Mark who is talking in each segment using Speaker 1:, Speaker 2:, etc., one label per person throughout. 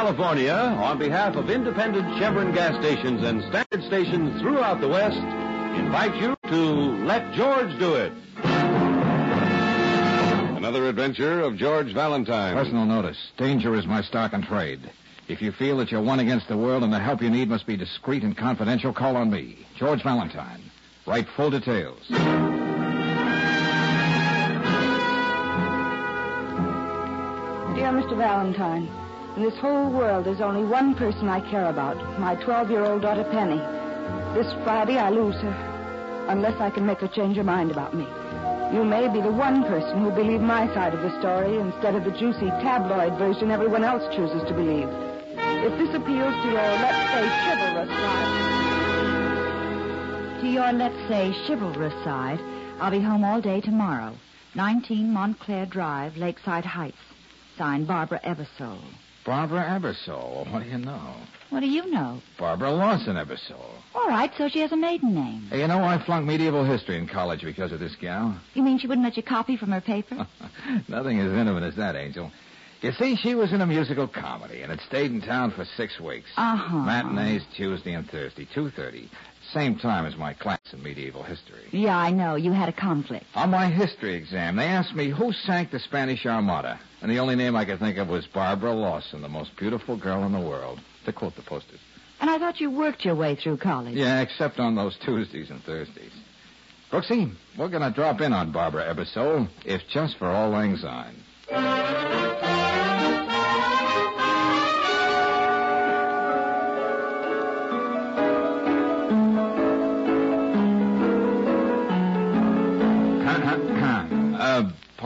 Speaker 1: California, on behalf of independent Chevron gas stations and standard stations throughout the West, invite you to Let George Do It. Another adventure of George Valentine.
Speaker 2: Personal notice. Danger is my stock and trade. If you feel that you're one against the world and the help you need must be discreet and confidential, call on me, George Valentine. Write full details.
Speaker 3: Dear Mr. Valentine, in this whole world, there's only one person I care about my 12 year old daughter, Penny. This Friday, I lose her, unless I can make her change her mind about me. You may be the one person who'll believe my side of the story instead of the juicy tabloid version everyone else chooses to believe. If this appeals to your, let's say, chivalrous side.
Speaker 4: To your, let's say, chivalrous side, I'll be home all day tomorrow. 19 Montclair Drive, Lakeside Heights. Signed Barbara Ebersole.
Speaker 2: Barbara Ebersole. What do you know?
Speaker 4: What do you know?
Speaker 2: Barbara Lawson Ebersole.
Speaker 4: All right, so she has a maiden name.
Speaker 2: Hey, you know, I flunked medieval history in college because of this gal.
Speaker 4: You mean she wouldn't let you copy from her paper?
Speaker 2: Nothing as intimate as that, Angel. You see, she was in a musical comedy and it stayed in town for six weeks.
Speaker 4: Uh-huh.
Speaker 2: Matinees Tuesday and Thursday, 2.30. Same time as my class in medieval history.
Speaker 4: yeah, I know. You had a conflict.
Speaker 2: On my history exam, they asked me who sank the Spanish Armada. And the only name I could think of was Barbara Lawson, the most beautiful girl in the world. To quote the posters.
Speaker 4: And I thought you worked your way through college.
Speaker 2: Yeah, except on those Tuesdays and Thursdays. Brooksy, we're going to drop in on Barbara Ebersole, if just for Auld Lang Syne.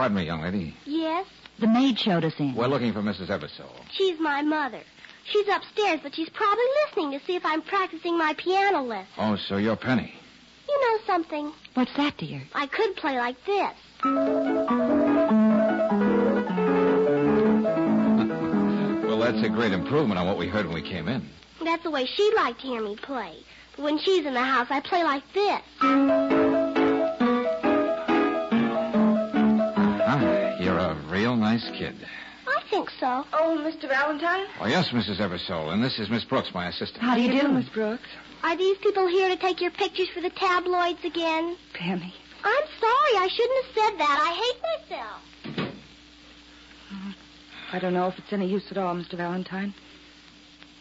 Speaker 2: Pardon me, young lady.
Speaker 5: Yes,
Speaker 4: The maid showed us in.
Speaker 2: We're looking for Mrs. Ebersole.
Speaker 5: she's my mother. She's upstairs, but she's probably listening to see if I'm practicing my piano lesson.
Speaker 2: Oh, so you're Penny.
Speaker 5: You know something?
Speaker 4: What's that, dear?
Speaker 5: I could play like this.
Speaker 2: Well, that's a great improvement on what we heard when we came in.
Speaker 5: That's the way she'd like to hear me play. But when she's in the house, I play like this.
Speaker 2: Nice kid.
Speaker 5: I think so.
Speaker 3: Oh, Mr. Valentine?
Speaker 2: Oh, yes, Mrs. Ebersole. and this is Miss Brooks, my assistant.
Speaker 4: How do you do?
Speaker 3: Miss Brooks?
Speaker 5: Are these people here to take your pictures for the tabloids again?
Speaker 3: Penny.
Speaker 5: I'm sorry. I shouldn't have said that. I hate myself.
Speaker 3: I don't know if it's any use at all, Mr. Valentine.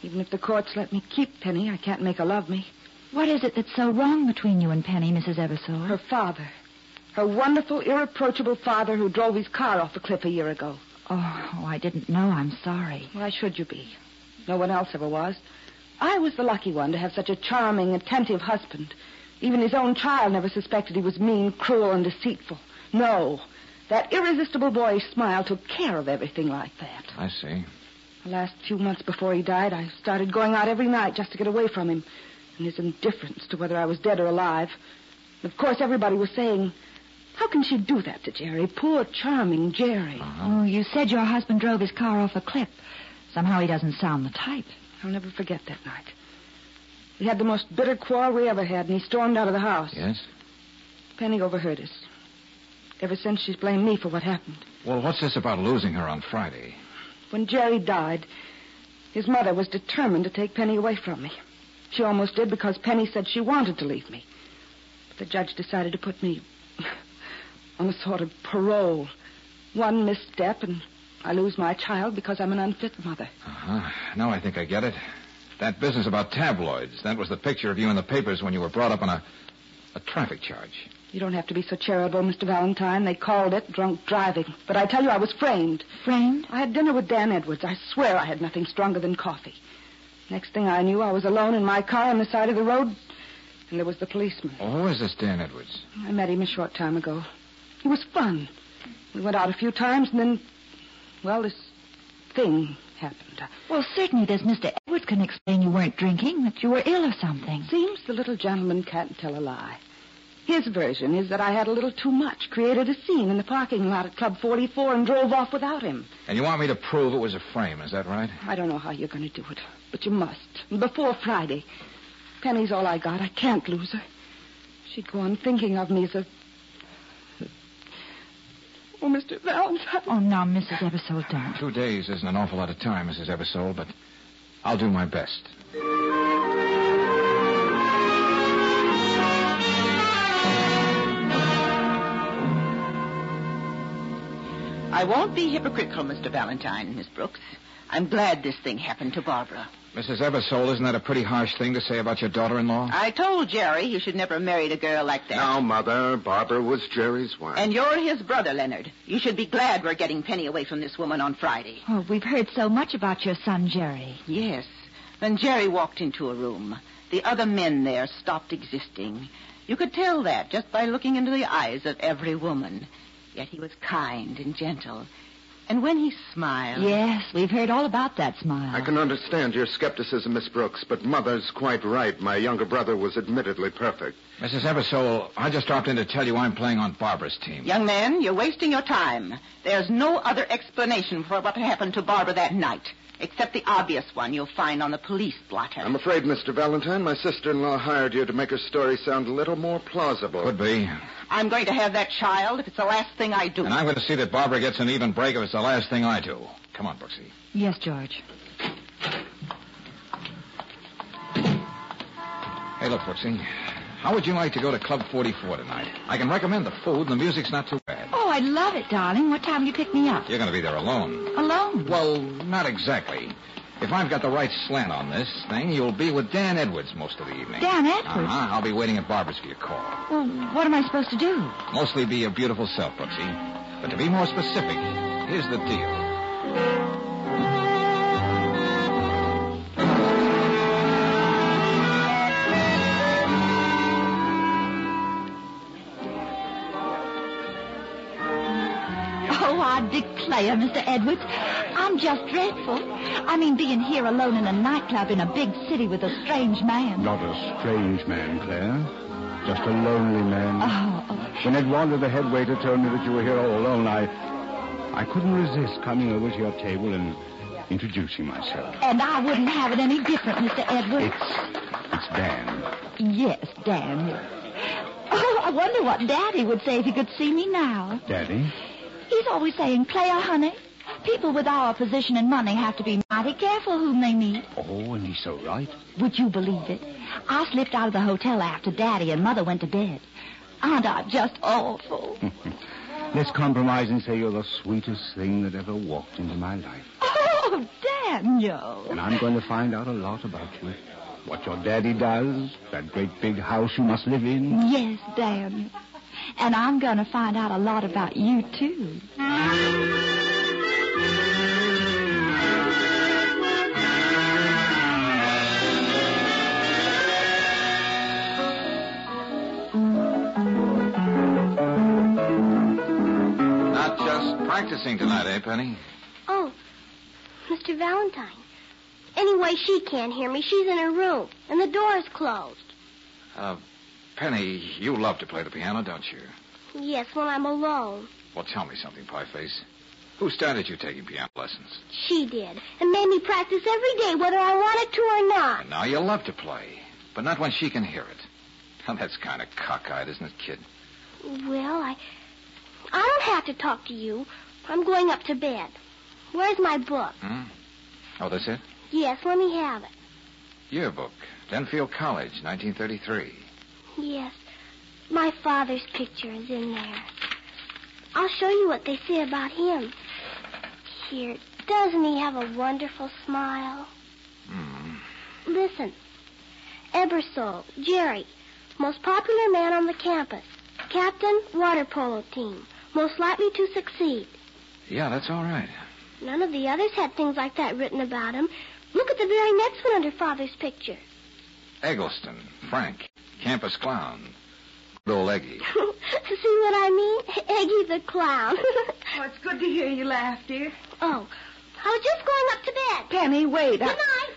Speaker 3: Even if the courts let me keep Penny, I can't make her love me.
Speaker 4: What is it that's so wrong between you and Penny, Mrs. Ebersole?
Speaker 3: Her father. Her wonderful, irreproachable father who drove his car off a cliff a year ago.
Speaker 4: Oh, oh, I didn't know. I'm sorry.
Speaker 3: Why should you be? No one else ever was. I was the lucky one to have such a charming, attentive husband. Even his own child never suspected he was mean, cruel, and deceitful. No. That irresistible boyish smile took care of everything like that.
Speaker 2: I see.
Speaker 3: The last few months before he died, I started going out every night just to get away from him and his indifference to whether I was dead or alive. Of course, everybody was saying, How can she do that to Jerry? Poor, charming Jerry. Uh-huh.
Speaker 4: Oh, you said your husband drove his car off a cliff. Somehow he doesn't sound the type.
Speaker 3: I'll never forget that night. We had the most bitter quarrel we ever had, and he stormed out of the house.
Speaker 2: Yes?
Speaker 3: Penny overheard us. Ever since, she's blamed me for what happened.
Speaker 2: Well, what's this about losing her on Friday?
Speaker 3: When Jerry died, his mother was determined to take Penny away from me. She almost did because Penny said she wanted to leave me. But the judge decided to put me on a sort of parole. One misstep, and I lose my child because I'm an unfit mother.
Speaker 2: Uh-huh. Now I think I get it. That business about tabloids, that was the picture of you in the papers when you were brought up on a, a traffic charge.
Speaker 3: You don't have to be so charitable, Mr. Valentine. They called it drunk driving. But I tell you, I was framed.
Speaker 4: Framed?
Speaker 3: I had dinner with Dan Edwards. I swear I had nothing stronger than coffee. Next thing I knew, I was alone in my car on the side of the road, and there was the policeman.
Speaker 2: Oh, who is this Dan Edwards?
Speaker 3: I met him a short time ago. He was fun. We went out a few times, and then, well, this thing happened.
Speaker 4: Well, certainly this Mr. Edwards can explain you weren't drinking, that you were ill or something.
Speaker 3: Seems the little gentleman can't tell a lie. His version is that I had a little too much, created a scene in the parking lot at Club 44, and drove off without him.
Speaker 2: And you want me to prove it was a frame, is that right?
Speaker 3: I don't know how you're going to do it, but you must. Before Friday. Penny's all I got. I can't lose her. She'd go on thinking of me as a. Oh, Mr. Valentine.
Speaker 4: Oh, now, Mrs. Ebersole, don't.
Speaker 2: Two days isn't an awful lot of time, Mrs. Ebersole, but I'll do my best.
Speaker 6: I won't be hypocritical, Mr. Valentine, Miss Brooks. I'm glad this thing happened to Barbara.
Speaker 2: Mrs. Ebersole, isn't that a pretty harsh thing to say about your daughter-in-law?
Speaker 6: I told Jerry you should never have married a girl like that.
Speaker 7: Now, Mother, Barbara was Jerry's wife.
Speaker 6: And you're his brother, Leonard. You should be glad we're getting Penny away from this woman on Friday.
Speaker 4: Oh, we've heard so much about your son, Jerry.
Speaker 6: Yes. When Jerry walked into a room, the other men there stopped existing. You could tell that just by looking into the eyes of every woman. Yet he was kind and gentle. And when he smiled.
Speaker 4: Yes, we've heard all about that smile.
Speaker 7: I can understand your skepticism, Miss Brooks, but Mother's quite right. My younger brother was admittedly perfect.
Speaker 2: Mrs. Ebersole, I just dropped in to tell you I'm playing on Barbara's team.
Speaker 6: Young man, you're wasting your time. There's no other explanation for what happened to Barbara that night, except the obvious one you'll find on the police blotter.
Speaker 7: I'm afraid, Mr. Valentine, my sister-in-law hired you to make her story sound a little more plausible.
Speaker 2: Could be.
Speaker 6: I'm going to have that child if it's the last thing I do.
Speaker 2: And I'm going to see that Barbara gets an even break if it's the last thing I do. Come on, Brooksy.
Speaker 4: Yes, George.
Speaker 2: Hey, look, Brooksy. How would you like to go to Club 44 tonight? I can recommend the food, and the music's not too bad.
Speaker 4: I'd love it, darling. What time will you pick me up?
Speaker 2: You're going to be there alone.
Speaker 4: Alone?
Speaker 2: Well, not exactly. If I've got the right slant on this thing, you'll be with Dan Edwards most of the evening.
Speaker 4: Dan Edwards?
Speaker 2: Uh-huh. I'll be waiting at Barbara's for your call.
Speaker 4: Well, what am I supposed to do?
Speaker 2: Mostly be your beautiful self, Brooksy. But to be more specific, here's the deal.
Speaker 4: Declare, Mr. Edwards, I'm just dreadful. I mean, being here alone in a nightclub in a big city with a strange man.
Speaker 8: Not a strange man, Claire. Just a lonely man.
Speaker 4: Oh, oh.
Speaker 8: When Eduardo, the head waiter, told me that you were here all alone, I, I couldn't resist coming over to your table and introducing myself.
Speaker 4: And I wouldn't have it any different, Mr. Edwards.
Speaker 8: It's, it's Dan.
Speaker 4: Yes, Dan. Oh, I wonder what Daddy would say if he could see me now.
Speaker 8: Daddy?
Speaker 4: He's always saying, Claire, honey, people with our position and money have to be mighty careful whom they meet.
Speaker 8: Oh, and he's so right.
Speaker 4: Would you believe it? I slipped out of the hotel after Daddy and Mother went to bed. Aren't I just awful?
Speaker 8: Let's compromise and say you're the sweetest thing that ever walked into my life.
Speaker 4: Oh, Daniel.
Speaker 8: And I'm going to find out a lot about you. What your daddy does, that great big house you must live in.
Speaker 4: Yes, Daniel. And I'm going to find out a lot about you, too.
Speaker 2: Not just practicing tonight, eh, Penny?
Speaker 5: Oh, Mr. Valentine. Anyway, she can't hear me. She's in her room, and the door's closed.
Speaker 2: Uh, Penny, you love to play the piano, don't you?
Speaker 5: Yes, when I'm alone.
Speaker 2: Well, tell me something, Pieface. Who started you taking piano lessons?
Speaker 5: She did, and made me practice every day, whether I wanted to or not.
Speaker 2: And now you love to play, but not when she can hear it. Now, that's kind of cockeyed, isn't it, kid?
Speaker 5: Well, I, I don't have to talk to you. I'm going up to bed. Where's my book?
Speaker 2: Hmm? Oh, that's it?
Speaker 5: Yes, let me have it.
Speaker 2: Yearbook, Denfield College, 1933.
Speaker 5: Yes, my father's picture is in there. I'll show you what they say about him. Here, doesn't he have a wonderful smile?
Speaker 2: Hmm.
Speaker 5: Listen. Ebersole, Jerry, most popular man on the campus. Captain, water polo team. Most likely to succeed.
Speaker 2: Yeah, that's all right.
Speaker 5: None of the others had things like that written about him. Look at the very next one under Father's picture.
Speaker 2: Eggleston, Frank, campus clown. old Eggy.
Speaker 5: See what I mean? Eggy the clown.
Speaker 3: Oh, it's good to hear you laugh, dear.
Speaker 5: oh, I was just going up to bed.
Speaker 3: Penny, wait.
Speaker 5: Good
Speaker 3: I...
Speaker 5: night.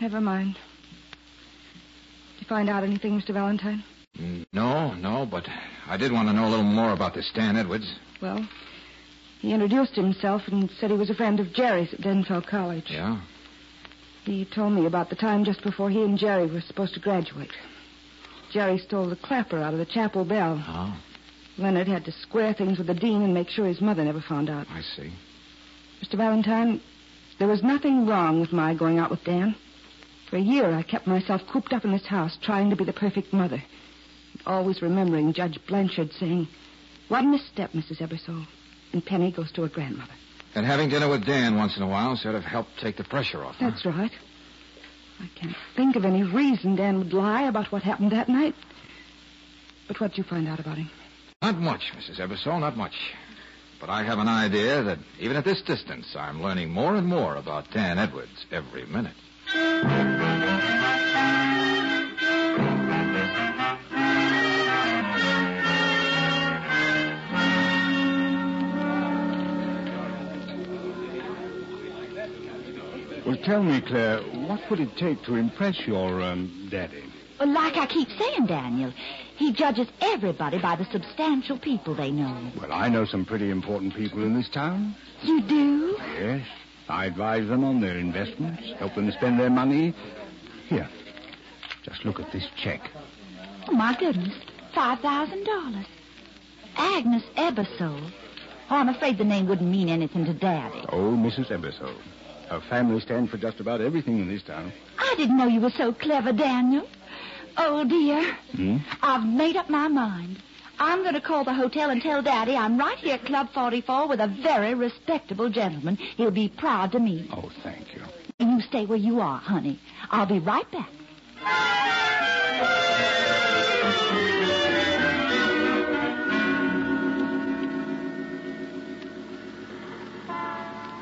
Speaker 3: Never mind. Did you find out anything, Mr. Valentine?
Speaker 2: Mm, No, no, but I did want to know a little more about this Dan Edwards.
Speaker 3: Well, he introduced himself and said he was a friend of Jerry's at Denfield College.
Speaker 2: Yeah?
Speaker 3: He told me about the time just before he and Jerry were supposed to graduate. Jerry stole the clapper out of the chapel bell.
Speaker 2: Oh,
Speaker 3: Leonard had to square things with the dean and make sure his mother never found out.
Speaker 2: I see.
Speaker 3: Mr. Valentine, there was nothing wrong with my going out with Dan. For a year, I kept myself cooped up in this house, trying to be the perfect mother. Always remembering Judge Blanchard saying, One misstep, Mrs. Ebersole, and Penny goes to her grandmother.
Speaker 2: And having dinner with Dan once in a while sort of helped take the pressure off. huh?
Speaker 3: That's right. I can't think of any reason Dan would lie about what happened that night. But what'd you find out about him?
Speaker 2: Not much, Mrs. Ebersole, not much. But I have an idea that even at this distance, I'm learning more and more about Dan Edwards every minute.
Speaker 8: Tell me, Claire, what would it take to impress your um, daddy?
Speaker 4: Well, like I keep saying, Daniel, he judges everybody by the substantial people they know.
Speaker 8: Well, I know some pretty important people in this town.
Speaker 4: You do?
Speaker 8: Yes. I advise them on their investments, help them spend their money. Here, just look at this check.
Speaker 4: Oh, my goodness. $5,000. Agnes Ebersole. Oh, I'm afraid the name wouldn't mean anything to Daddy.
Speaker 8: Oh, Mrs. Ebersole. Her family stands for just about everything in this town.
Speaker 4: I didn't know you were so clever, Daniel. Oh, dear.
Speaker 8: Hmm?
Speaker 4: I've made up my mind. I'm going to call the hotel and tell Daddy I'm right here at Club 44 with a very respectable gentleman. He'll be proud to meet.
Speaker 8: Oh, thank you.
Speaker 4: You stay where you are, honey. I'll be right back.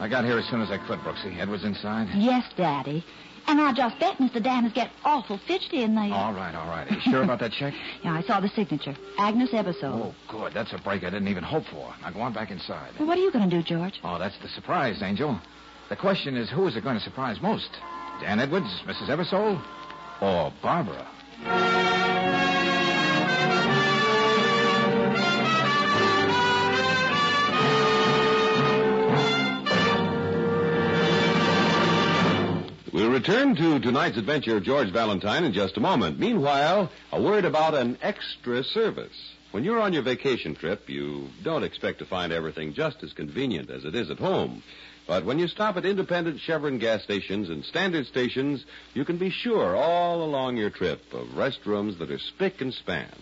Speaker 2: I got here as soon as I could, Brooksy. Edwards inside?
Speaker 4: Yes, Daddy. And I just bet Mr. Dan is getting awful fidgety in there.
Speaker 2: All right, all right. Are you sure about that check?
Speaker 4: Yeah, I saw the signature. Agnes Ebersole.
Speaker 2: Oh, good. That's a break I didn't even hope for. Now go on back inside.
Speaker 4: Well, what are you going to do, George?
Speaker 2: Oh, that's the surprise, Angel. The question is, who is it going to surprise most? Dan Edwards, Mrs. Ebersole, or Barbara?
Speaker 1: Return to tonight's adventure of George Valentine in just a moment. Meanwhile, a word about an extra service. When you're on your vacation trip, you don't expect to find everything just as convenient as it is at home. But when you stop at independent Chevron gas stations and standard stations, you can be sure all along your trip of restrooms that are spick and span.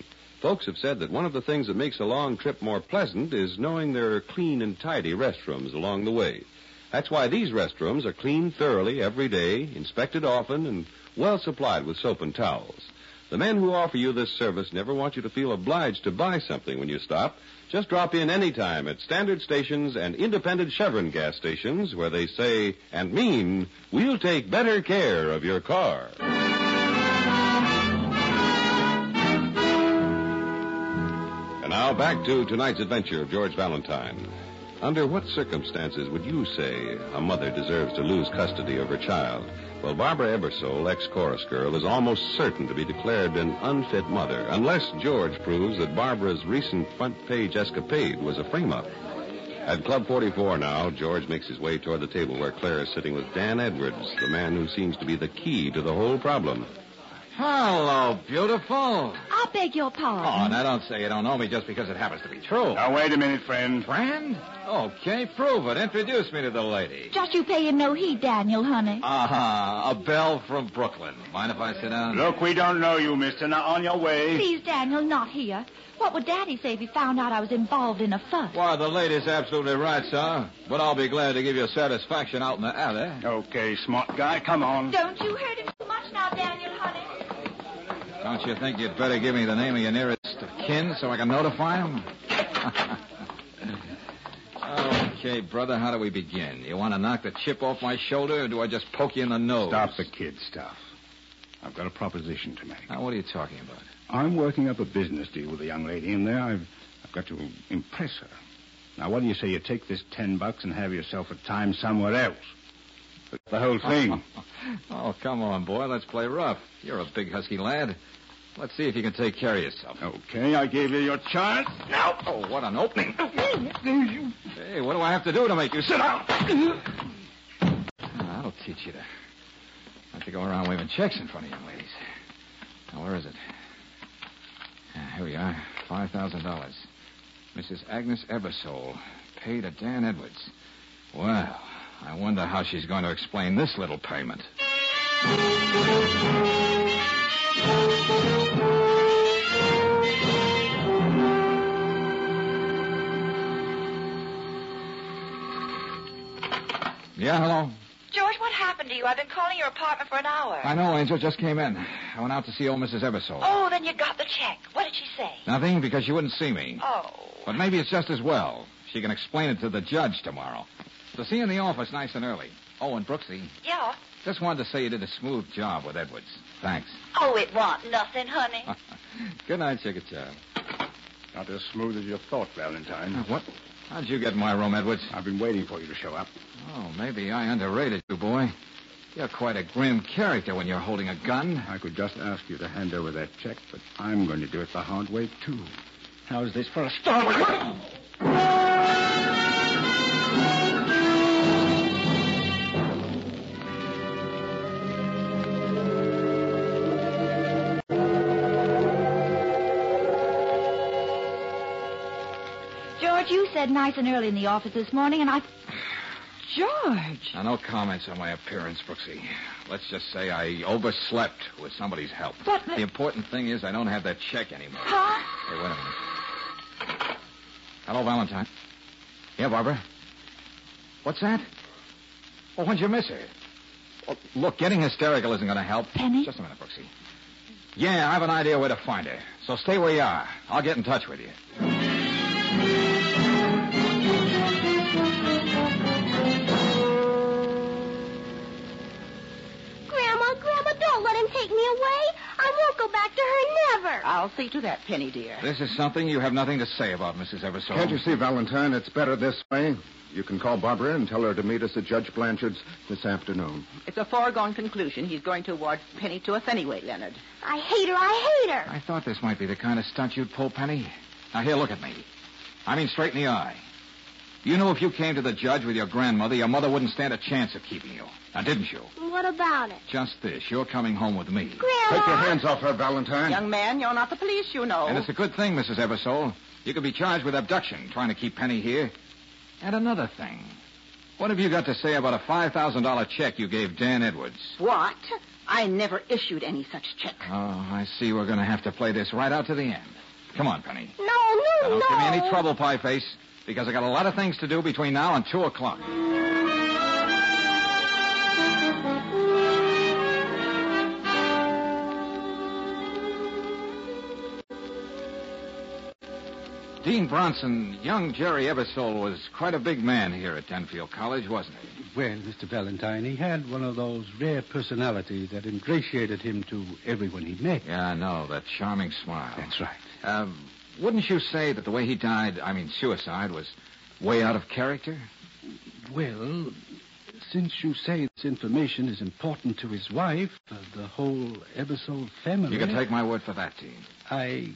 Speaker 1: Folks have said that one of the things that makes a long trip more pleasant is knowing there are clean and tidy restrooms along the way. That's why these restrooms are cleaned thoroughly every day, inspected often, and well supplied with soap and towels. The men who offer you this service never want you to feel obliged to buy something when you stop. Just drop in any time at standard stations and independent Chevron gas stations where they say and mean, we'll take better care of your car. And now back to tonight's adventure of George Valentine. Under what circumstances would you say a mother deserves to lose custody of her child? Well, Barbara Ebersole, ex-chorus girl, is almost certain to be declared an unfit mother, unless George proves that Barbara's recent front-page escapade was a frame-up. At Club 44 now, George makes his way toward the table where Claire is sitting with Dan Edwards, the man who seems to be the key to the whole problem.
Speaker 2: Hello, beautiful.
Speaker 4: I beg your pardon.
Speaker 2: Oh,
Speaker 4: pardon.
Speaker 2: now don't say you don't know me just because it happens to be true.
Speaker 8: Now, wait a minute, friend.
Speaker 2: Friend? Okay, prove it. Introduce me to the lady.
Speaker 4: Just you paying no heed, Daniel, honey.
Speaker 2: Uh-huh. A belle from Brooklyn. Mind if I sit down?
Speaker 8: Look, we don't know you, mister. Now, on your way.
Speaker 4: Please, Daniel, not here. What would Daddy say if he found out I was involved in a fuss?
Speaker 2: Why, the lady's absolutely right, sir. But I'll be glad to give you satisfaction out in the alley.
Speaker 8: Okay, smart guy, come on.
Speaker 4: Don't you hurt
Speaker 2: Don't you think you'd better give me the name of your nearest of kin so I can notify him? okay, brother, how do we begin? You want to knock the chip off my shoulder, or do I just poke you in the nose?
Speaker 8: Stop the kid stuff. I've got a proposition to make.
Speaker 2: Now, what are you talking about?
Speaker 8: I'm working up a business deal with a young lady in there. I've, I've got to impress her. Now, what do you say you take this ten bucks and have yourself a time somewhere else? The whole thing.
Speaker 2: oh, come on, boy. Let's play rough. You're a big, husky lad. Let's see if you can take care of yourself.
Speaker 8: Okay, I gave you your chance.
Speaker 2: Now, oh, what an opening. Hey, what do I have to do to make you sit down? That'll teach you to not to go around waving checks in front of young ladies. Now, where is it? Ah, here we are. $5,000. Mrs. Agnes Ebersole, paid to Dan Edwards. Well, I wonder how she's going to explain this little payment. Yeah, hello.
Speaker 9: George, what happened to you? I've been calling your apartment for an hour.
Speaker 2: I know, Angel. Just came in. I went out to see old Mrs. Ebersole.
Speaker 9: Oh, then you got the check. What did she say?
Speaker 2: Nothing, because she wouldn't see me.
Speaker 9: Oh.
Speaker 2: But maybe it's just as well. She can explain it to the judge tomorrow. So see you in the office nice and early. Oh, and Brooksy,
Speaker 9: Yeah.
Speaker 2: Just wanted to say you did a smooth job with Edwards. Thanks.
Speaker 9: Oh, it want nothing, honey.
Speaker 2: Good night, Sugar Child.
Speaker 8: Not as smooth as you thought, Valentine.
Speaker 2: Uh, What? How'd you get in my room, Edwards?
Speaker 8: I've been waiting for you to show up.
Speaker 2: Oh, maybe I underrated you, boy. You're quite a grim character when you're holding a gun.
Speaker 8: I could just ask you to hand over that check, but I'm going to do it the hard way, too. How's this for a start?
Speaker 4: Said nice and early in the office this morning, and I. George!
Speaker 2: Now, no comments on my appearance, Brooksy. Let's just say I overslept with somebody's help.
Speaker 4: But-
Speaker 2: The important thing is I don't have that check anymore.
Speaker 4: Huh?
Speaker 2: Hey, wait a minute. Hello, Valentine. Yeah, Barbara. What's that? Oh, when'd you miss her? Oh, look, getting hysterical isn't going to help.
Speaker 4: Penny?
Speaker 2: Just a minute, Brooksy. Yeah, I have an idea where to find her. So stay where you are. I'll get in touch with you.
Speaker 5: To.
Speaker 6: I'll see to that, Penny, dear.
Speaker 2: This is something you have nothing to say about, Mrs. Ebersole.
Speaker 7: Can't you see, Valentine? It's better this way. You can call Barbara and tell her to meet us at Judge Blanchard's this afternoon.
Speaker 6: It's a foregone conclusion. He's going to award Penny to us anyway, Leonard.
Speaker 5: I hate her. I hate her.
Speaker 2: I thought this might be the kind of stunt you'd pull, Penny. Now, here, look at me. I mean, straight in the eye. You know if you came to the judge with your grandmother, your mother wouldn't stand a chance of keeping you. Now, didn't you?
Speaker 5: What about it?
Speaker 2: Just this. You're coming home with me.
Speaker 5: Grandma.
Speaker 7: Take your hands off her, Valentine.
Speaker 6: Young man, you're not the police, you know.
Speaker 2: And it's a good thing, Mrs. Ebersole. You could be charged with abduction, trying to keep Penny here. And another thing. What have you got to say about a $5,000 check you gave Dan Edwards?
Speaker 6: What? I never issued any such check.
Speaker 2: Oh, I see we're going to have to play this right out to the end. Come on, Penny.
Speaker 5: No,
Speaker 2: Now,
Speaker 5: no,
Speaker 2: don't
Speaker 5: no.
Speaker 2: give me any trouble, Pie Face, because I got a lot of things to do between now and 2 o'clock. Dean Bronson, young Jerry Ebersole was quite a big man here at Denfield College, wasn't he?
Speaker 10: Well, Mr. Valentine, he had one of those rare personalities that ingratiated him to everyone he met.
Speaker 2: Yeah, I know, that charming smile.
Speaker 10: That's right.
Speaker 2: Um, wouldn't you say that the way he died, I mean suicide, was way out of character?
Speaker 10: Well, since you say this information is important to his wife, uh, the whole Ebersole family.
Speaker 2: You can take my word for that, Dean.
Speaker 10: I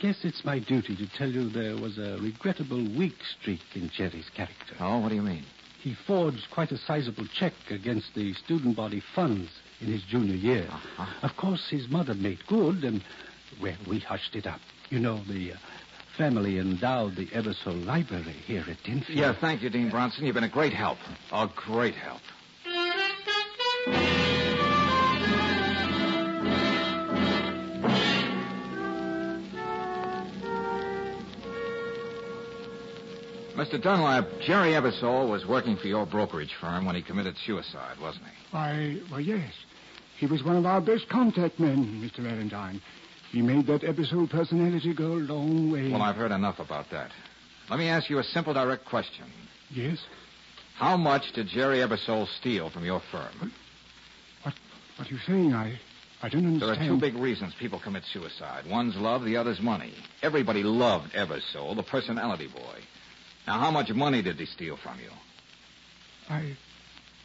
Speaker 10: guess it's my duty to tell you there was a regrettable weak streak in Jerry's character.
Speaker 2: Oh, what do you mean?
Speaker 10: He forged quite a sizable check against the student body funds in his junior year.
Speaker 2: Uh-huh.
Speaker 10: Of course, his mother made good, and, well, we hushed it up. You know, the uh, family endowed the Ebersole Library here at Denfield.
Speaker 2: Yeah, thank you, Dean Bronson. You've been a great help. A great help. Mr. Dunlap, Jerry Ebersole was working for your brokerage firm when he committed suicide, wasn't he?
Speaker 11: Why, why, yes. He was one of our best contact men, Mr. Valentine. He made that episode personality go a long way.
Speaker 2: Well, I've heard enough about that. Let me ask you a simple, direct question.
Speaker 11: Yes?
Speaker 2: How much did Jerry Ebersole steal from your firm?
Speaker 11: What What are you saying? I I don't understand.
Speaker 2: There are two big reasons people commit suicide. One's love, the other's money. Everybody loved Ebersole, the personality boy. Now, how much money did he steal from you?
Speaker 11: I,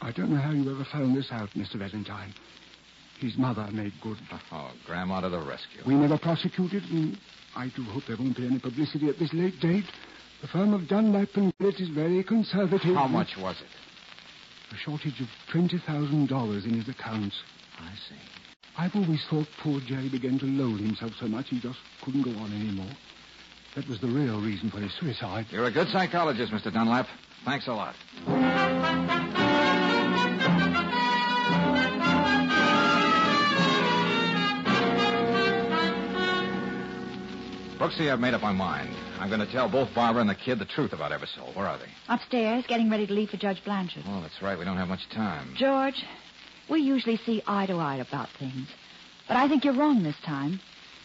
Speaker 11: I don't know how you ever found this out, Mr. Valentine. His mother made good.
Speaker 2: Oh, Grandma to the rescue.
Speaker 11: We never prosecuted, and I do hope there won't be any publicity at this late date. The firm of Dunlap and Garrett is very conservative.
Speaker 2: How much was it?
Speaker 11: A shortage of $20,000 in his accounts.
Speaker 2: I see.
Speaker 11: I've always thought poor Jerry began to loathe himself so much he just couldn't go on anymore. That was the real reason for his suicide.
Speaker 2: You're a good psychologist, Mr. Dunlap. Thanks a lot. Brooksy, I've made up my mind. I'm going to tell both Barbara and the kid the truth about Ebersole. Where are they?
Speaker 4: Upstairs, getting ready to leave for Judge Blanchard.
Speaker 2: Oh, that's right. We don't have much time.
Speaker 4: George, we usually see eye to eye about things. But I think you're wrong this time.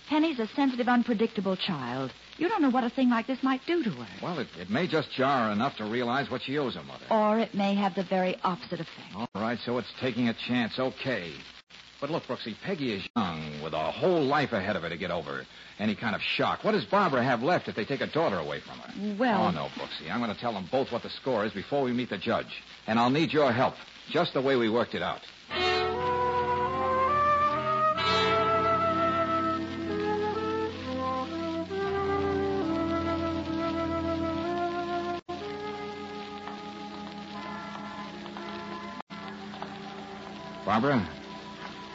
Speaker 4: Penny's a sensitive, unpredictable child. You don't know what a thing like this might do to her.
Speaker 2: Well, it, it may just jar her enough to realize what she owes her mother.
Speaker 4: Or it may have the very opposite effect.
Speaker 2: All right, so it's taking a chance. Okay. But look, Brooksy, Penny is young, with a whole life ahead of her to get over any kind of shock. What does Barbara have left if they take a daughter away from her?
Speaker 4: Well-
Speaker 2: Oh, no, Brooksy. I'm going to tell them both what the score is before we meet the judge. And I'll need your help, just the way we worked it out. Barbara,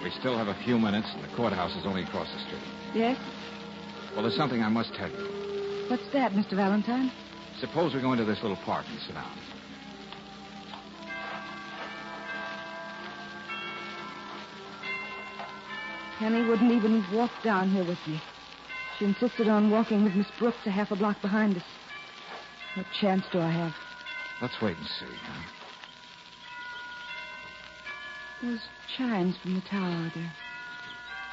Speaker 2: we still have a few minutes, and the courthouse is only across the street.
Speaker 3: Yes?
Speaker 2: Well, there's something I must tell you.
Speaker 3: What's that, Mr. Valentine?
Speaker 2: Suppose we go into this little park and sit down.
Speaker 3: Penny wouldn't even walk down here with me. She insisted on walking with Miss Brooks a half a block behind us. What chance do I have?
Speaker 2: Let's wait and see. Huh?
Speaker 3: Those chimes from the tower, they're,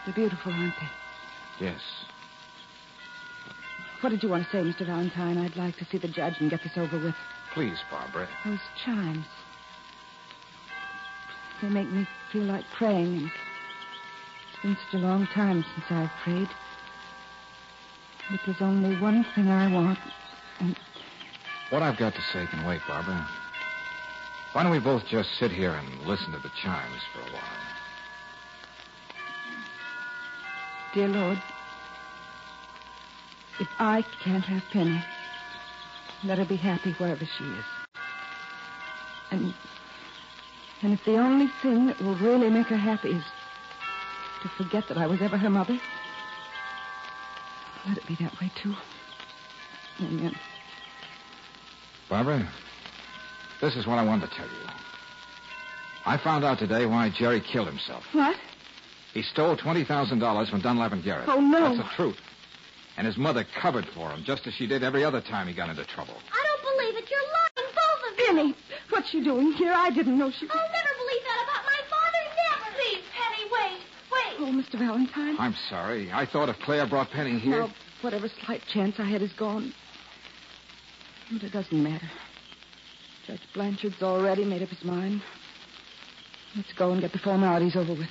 Speaker 3: they're beautiful, aren't they?
Speaker 2: Yes.
Speaker 3: What did you want to say, Mr. Valentine? I'd like to see the judge and get this over with.
Speaker 2: Please, Barbara.
Speaker 3: Those chimes. They make me feel like praying, and it's been such a long time since I've prayed. But there's only one thing I want, and
Speaker 2: What I've got to say can wait, Barbara. Why don't we both just sit here and listen to the chimes for a while?
Speaker 3: dear Lord, if I can't have Penny, let her be happy wherever she is. And and if the only thing that will really make her happy is to forget that I was ever her mother, let it be that way too. Amen.
Speaker 2: Barbara, this is what I wanted to tell you. I found out today why Jerry killed himself.
Speaker 3: What?
Speaker 2: He stole $20,000 from Dunlap and Garrett.
Speaker 3: Oh, no.
Speaker 2: That's the truth. And his mother covered for him, just as she did every other time he got into trouble.
Speaker 5: I don't believe it. You're lying, both of you.
Speaker 3: Penny, what's she doing here? I didn't know she.
Speaker 5: I'll never believe that about my father. Never. Please, Penny, wait. Wait.
Speaker 3: Oh, Mr. Valentine.
Speaker 2: I'm sorry. I thought if Claire brought Penny here.
Speaker 3: Now, whatever slight chance I had is gone. But it doesn't matter. Judge Blanchard's already made up his mind. Let's go and get the formalities over with.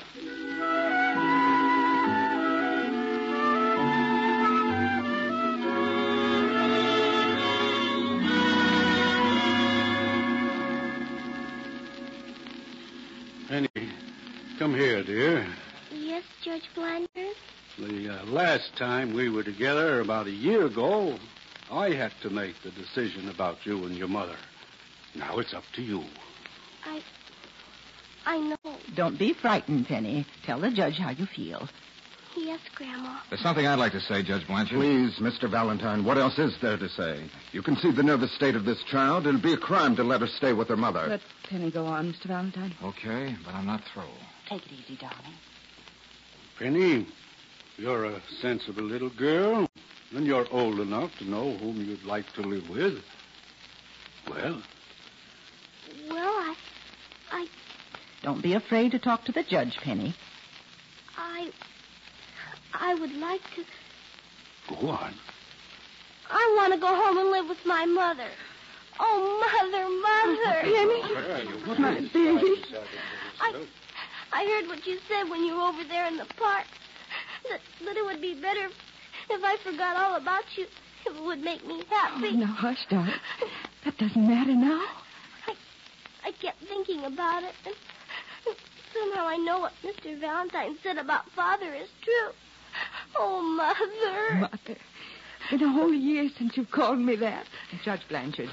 Speaker 10: Penny, come here, dear.
Speaker 5: Yes, Judge Blanchard?
Speaker 10: The uh, last time we were together, about a year ago, I had to make the decision about you and your mother. Now it's up to you.
Speaker 5: I. I know.
Speaker 6: Don't be frightened, Penny. Tell the judge how you feel.
Speaker 5: Yes, Grandma.
Speaker 2: There's something I'd like to say, Judge Blanchard.
Speaker 7: Please, Mr. Valentine, what else is there to say? You can see the nervous state of this child. It'll be a crime to let her stay with her mother.
Speaker 3: Let Penny go on, Mr. Valentine.
Speaker 2: Okay, but I'm not through.
Speaker 4: Take it easy, darling.
Speaker 10: Penny, you're a sensible little girl, and you're old enough to know whom you'd like to live with. Well,
Speaker 5: Well, I. I.
Speaker 6: Don't be afraid to talk to the judge, Penny.
Speaker 5: I. I would like to.
Speaker 10: go on.
Speaker 5: I want to go home and live with my mother. Oh, mother, mother.
Speaker 3: Penny, my baby.
Speaker 5: I. I heard what you said when you were over there in the park. That, that it would be better if I forgot all about you. If it would make me happy.
Speaker 3: Oh, now, hush, darling. That doesn't matter now.
Speaker 5: I, I kept thinking about it, and somehow I know what Mr. Valentine said about Father is true. Oh, Mother.
Speaker 3: Mother. Been a whole year since you called me that.
Speaker 6: Judge Blanchard,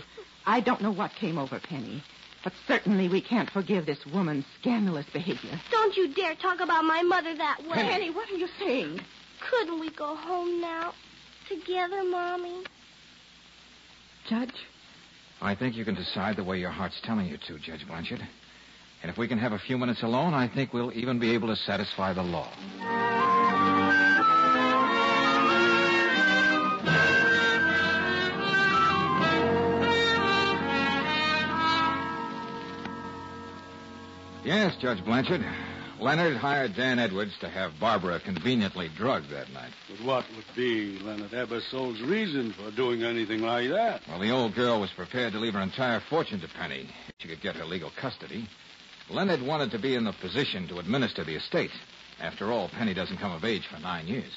Speaker 6: I don't know what came over Penny, but certainly we can't forgive this woman's scandalous behavior.
Speaker 5: Don't you dare talk about my mother that way.
Speaker 6: Penny, what are you saying?
Speaker 5: Couldn't we go home now? Together, Mommy?
Speaker 3: Judge?
Speaker 2: I think you can decide the way your heart's telling you to, Judge Blanchard. And if we can have a few minutes alone, I think we'll even be able to satisfy the law. Yes, Judge Blanchard. Leonard hired Dan Edwards to have Barbara conveniently drugged that night.
Speaker 10: But what would be Leonard Ebersole's reason for doing anything like that?
Speaker 2: Well, the old girl was prepared to leave her entire fortune to Penny if she could get her legal custody. Leonard wanted to be in the position to administer the estate. After all, Penny doesn't come of age for nine years.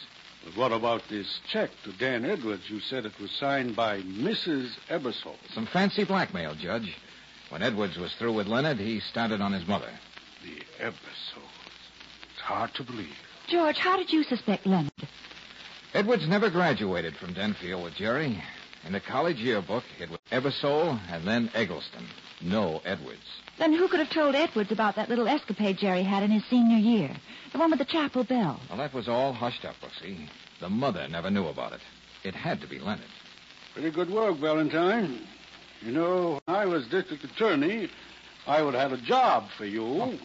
Speaker 10: But what about this check to Dan Edwards? You said it was signed by Mrs. Ebersole.
Speaker 2: Some fancy blackmail, Judge. When Edwards was through with Leonard, he started on his mother.
Speaker 10: The Ebersoles. It's hard to believe.
Speaker 4: George, how did you suspect Leonard?
Speaker 2: Edwards never graduated from Denfield with Jerry. In the college yearbook, it was Ebersole and then Eggleston. No Edwards.
Speaker 4: Then who could have told Edwards about that little escapade Jerry had in his senior year? The one with the chapel bell.
Speaker 2: Well, that was all hushed up, Brooksy. The mother never knew about it. It had to be Leonard.
Speaker 10: Pretty good work, Valentine. You know, when I was district attorney, I would have a job for you.
Speaker 2: Oh,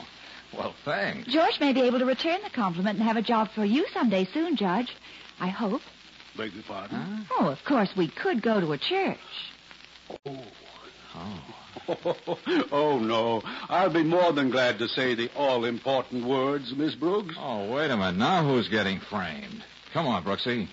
Speaker 2: well, thanks.
Speaker 4: George may be able to return the compliment and have a job for you someday soon, Judge. I hope.
Speaker 10: Beg your pardon?
Speaker 4: Oh, of course, we could go to a church.
Speaker 10: Oh.
Speaker 2: Oh.
Speaker 10: oh, no. I'll be more than glad to say the all important words, Miss Brooks.
Speaker 2: Oh, wait a minute. Now who's getting framed? Come on, Brooksy.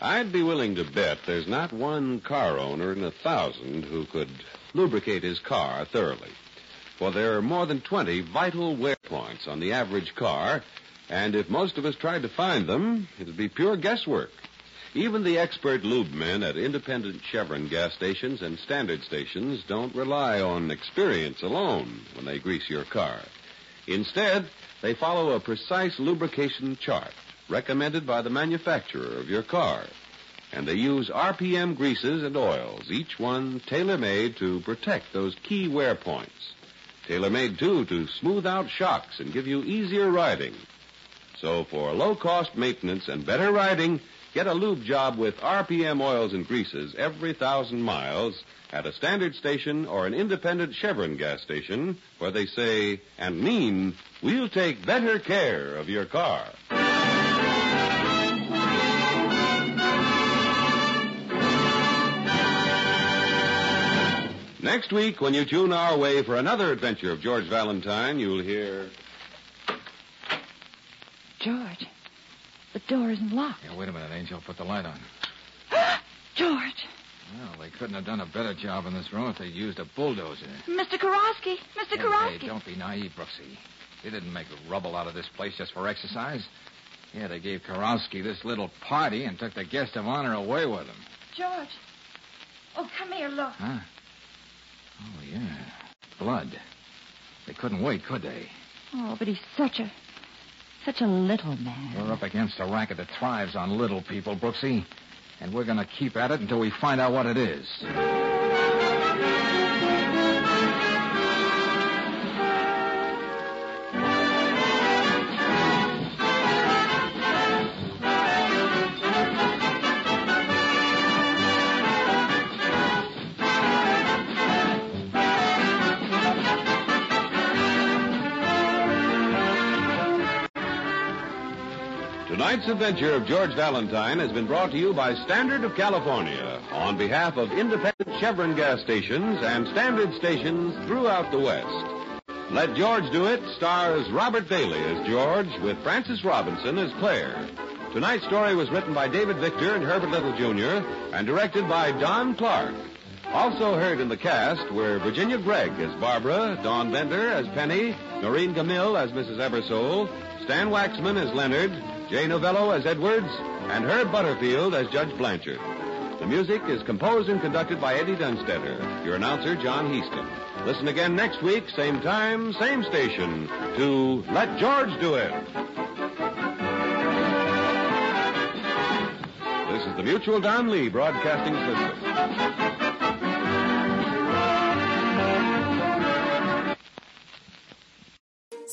Speaker 1: I'd be willing to bet there's not one car owner in a thousand who could lubricate his car thoroughly. For there are more than 20 vital wear points on the average car, and if most of us tried to find them, it'd be pure guesswork. Even the expert lube men at independent Chevron gas stations and standard stations don't rely on experience alone when they grease your car. Instead, they follow a precise lubrication chart recommended by the manufacturer of your car. And they use RPM greases and oils, each one tailor-made to protect those key wear points. Tailor-made, too, to smooth out shocks and give you easier riding. So for low-cost maintenance and better riding, get a lube job with RPM oils and greases every thousand miles at a standard station or an independent Chevron gas station where they say and mean, we'll take better care of your car. Next week, when you tune our way for another adventure of George Valentine, you'll hear.
Speaker 4: George, the door isn't locked.
Speaker 2: Yeah, wait a minute, Angel. Put the light on.
Speaker 4: George,
Speaker 2: Well, they couldn't have done a better job in this room if they'd used a bulldozer.
Speaker 4: Mr. Karofsky, Mr.
Speaker 2: Hey,
Speaker 4: Karofsky.
Speaker 2: hey, don't be naive, Brooksy. They didn't make rubble out of this place just for exercise. Yeah, they gave Karowski this little party and took the guest of honor away with them.
Speaker 4: George. Oh, come here, look.
Speaker 2: Huh? Oh, yeah. Blood. They couldn't wait, could they?
Speaker 4: Oh, but he's such a, such a little man.
Speaker 2: We're up against a racket that thrives on little people, Brooksy. And we're going to keep at it until we find out what it is.
Speaker 1: Adventure of George Valentine has been brought to you by Standard of California on behalf of independent Chevron gas stations and standard stations throughout the West. Let George Do It stars Robert Bailey as George with Frances Robinson as Claire. Tonight's story was written by David Victor and Herbert Little Jr. and directed by Don Clark. Also heard in the cast were Virginia Gregg as Barbara, Don Bender as Penny, Noreen Gammill as Mrs. Ebersole, Stan Waxman as Leonard, Jay Novello as Edwards, and Herb Butterfield as Judge Blanchard. The music is composed and conducted by Eddie Dunstedter, your announcer, John Heaston. Listen again next week, same time, same station, to Let George Do It. This is the Mutual Don Lee Broadcasting System.